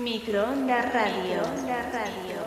Microondas Radio. Radio.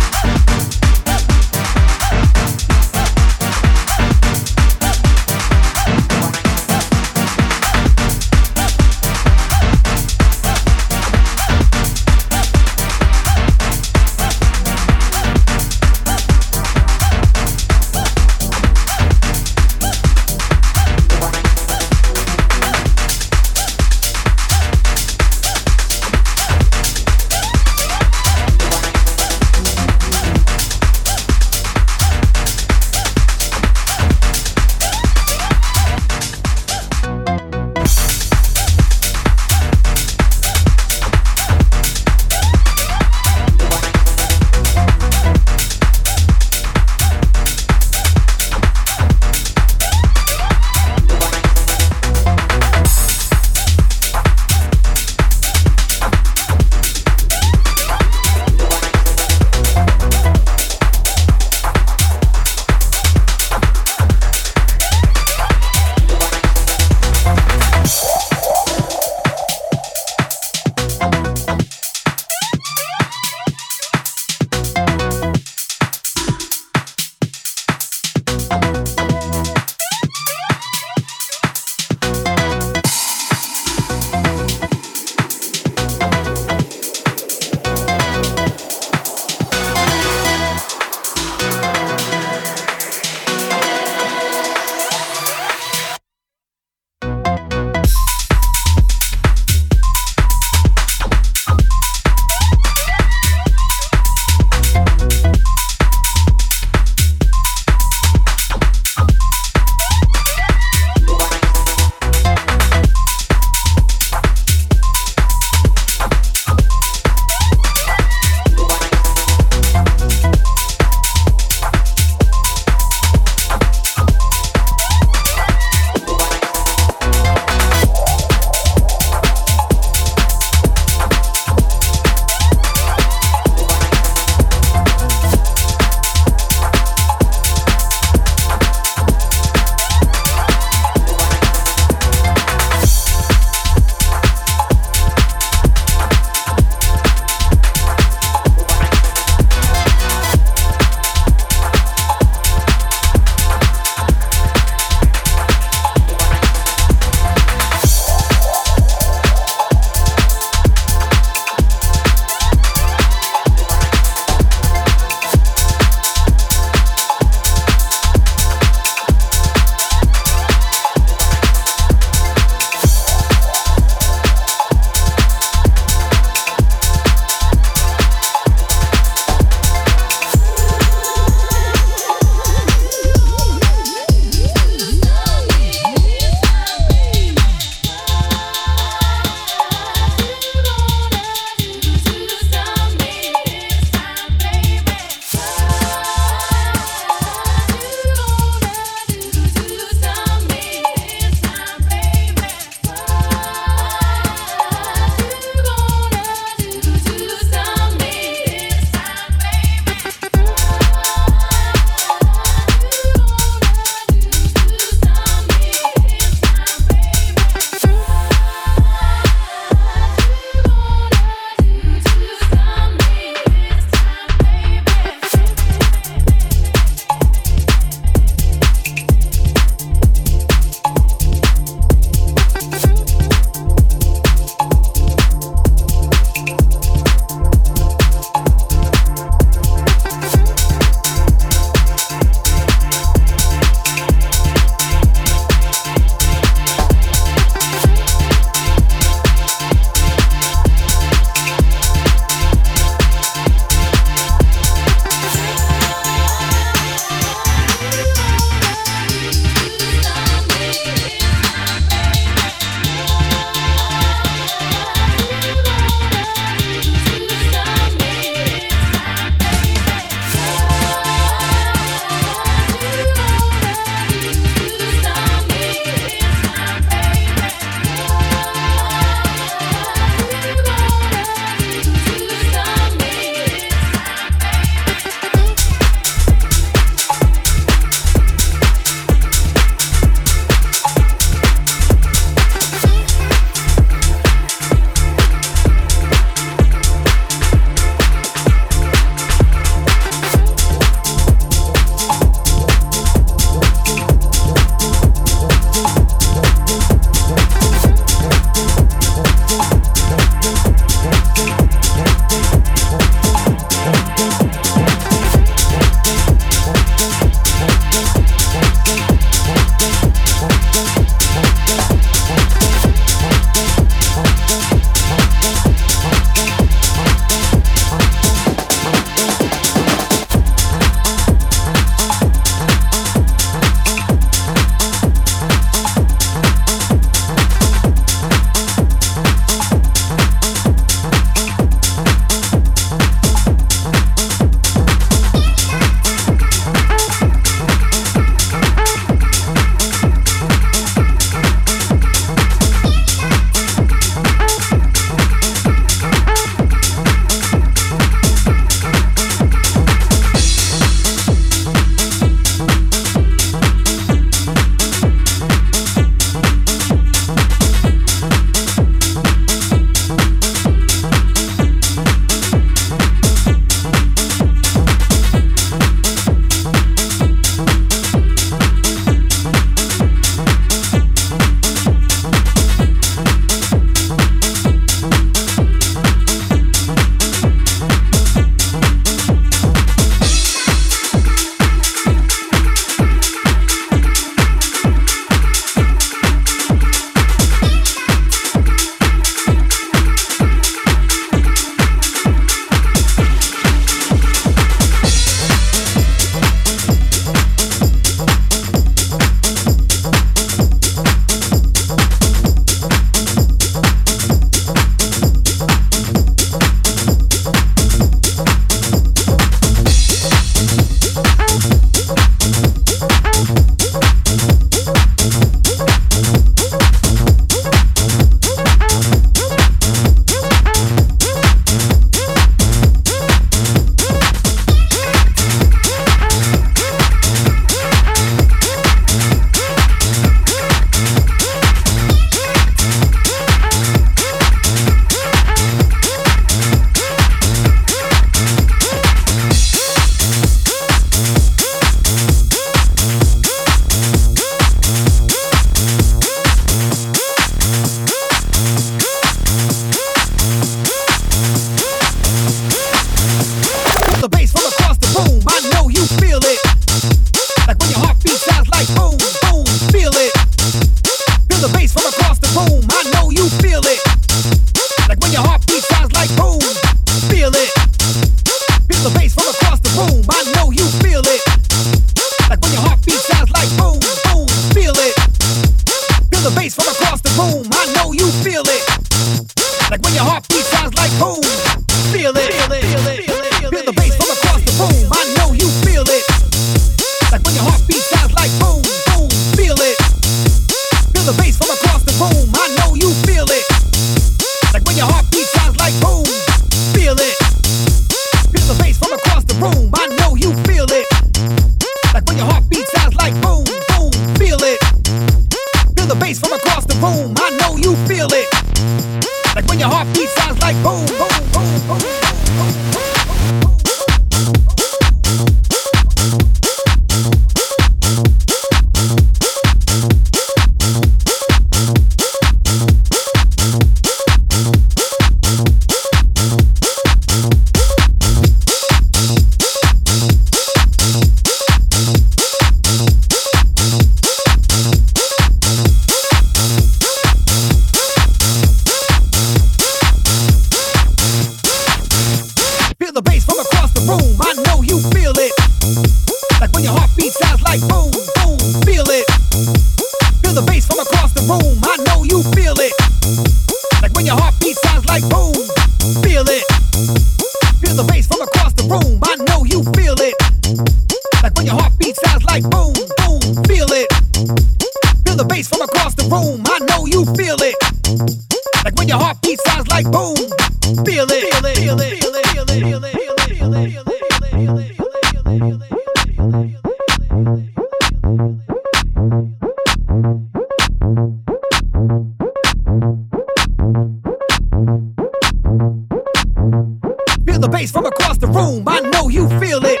the bass from across the room. I know you feel it.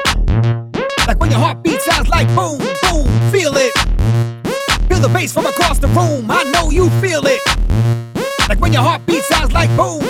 Like when your heartbeat sounds like boom, boom, feel it. Feel the bass from across the room. I know you feel it. Like when your heartbeat sounds like boom,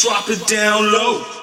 drop it down low.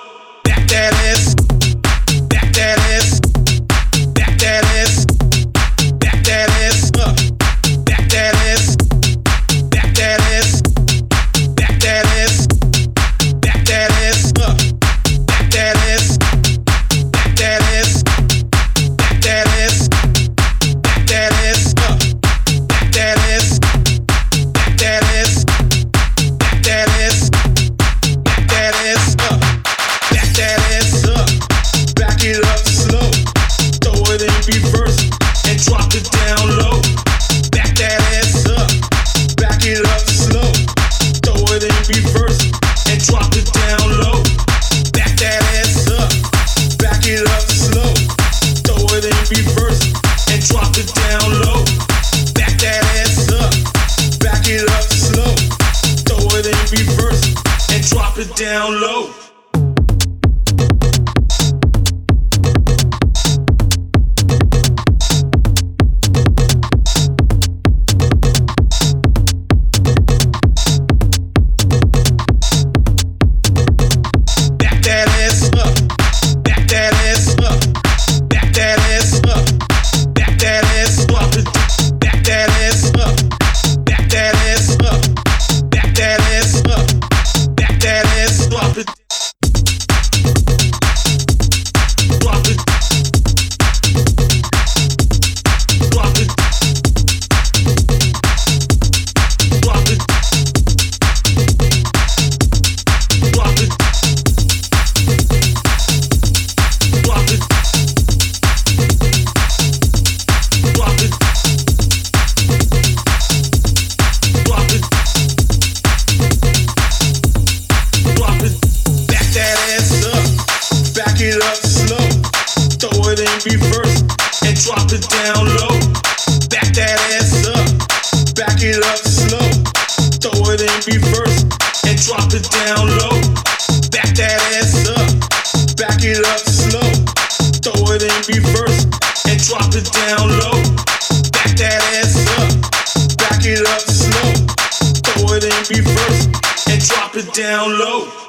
it down low.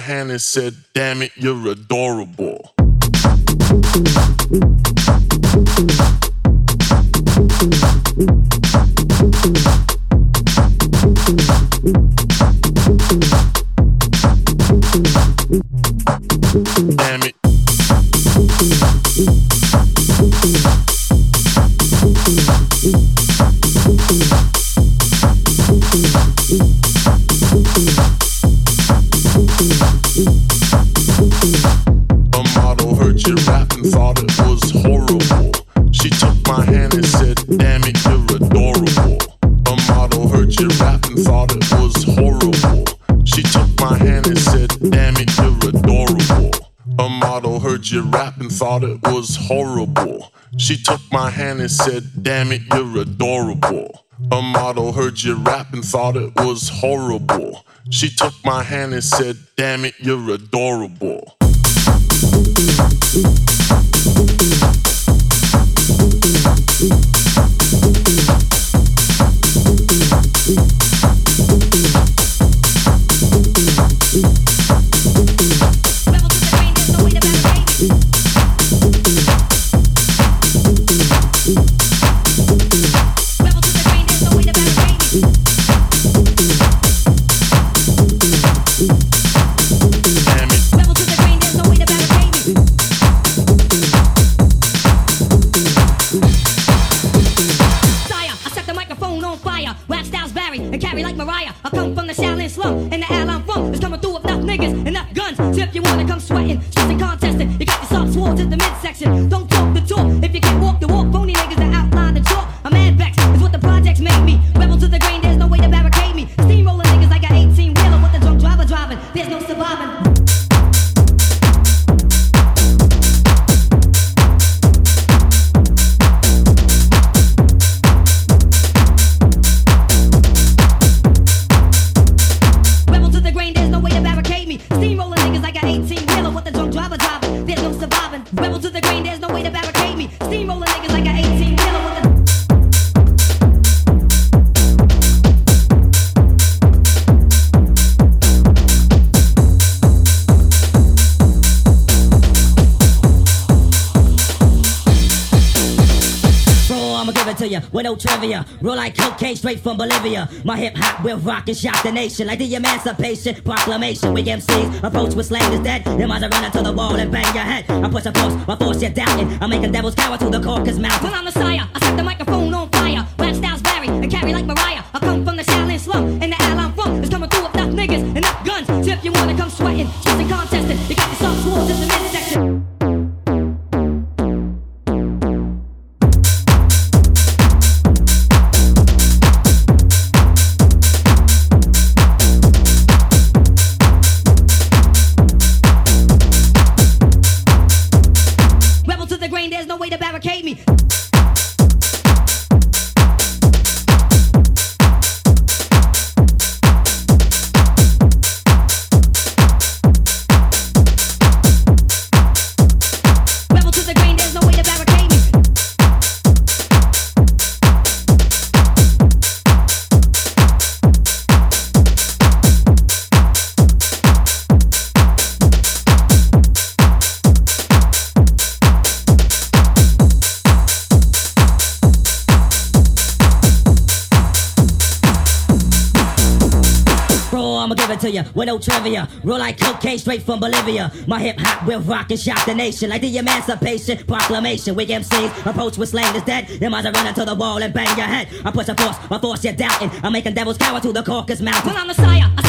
Hand and said, Damn it, you're adorable. Thought it was horrible. She took my hand and said, Damn it, you're adorable. A model heard you rap and thought it was horrible. She took my hand and said, Damn it, you're adorable. if you wanna come sweating, stressing, contesting. You got yourself sworn to the midsection. Don't talk the talk if you can't walk the walk. Phony niggas Roll like cocaine straight from Bolivia. My hip hop will rock and shock the nation like the Emancipation Proclamation. We MCs approach with slang is dead. Eyes are running to the wall and bang your head. I push a force, I force you doubting. I'm making devils cower to the Caucasus mouth. When I'm the sire, I set the microphone on fire. Rap styles vary and carry like Mariah. I come from the Shaolin slum and the alley I'm from is coming through with enough niggas, and enough guns. So if you wanna come sweating, stressing, contesting, you got yourself swords in the midsection. with no trivia. Roll like cocaine straight from Bolivia. My hip hop will rock and shock the nation like the Emancipation Proclamation. We MCs approach with slang that's dead. Then might run into the wall and bang your head. I push a force, my force you're doubting. I'm making devils cower to the Caucasus mountain. Well, I'm Messiah.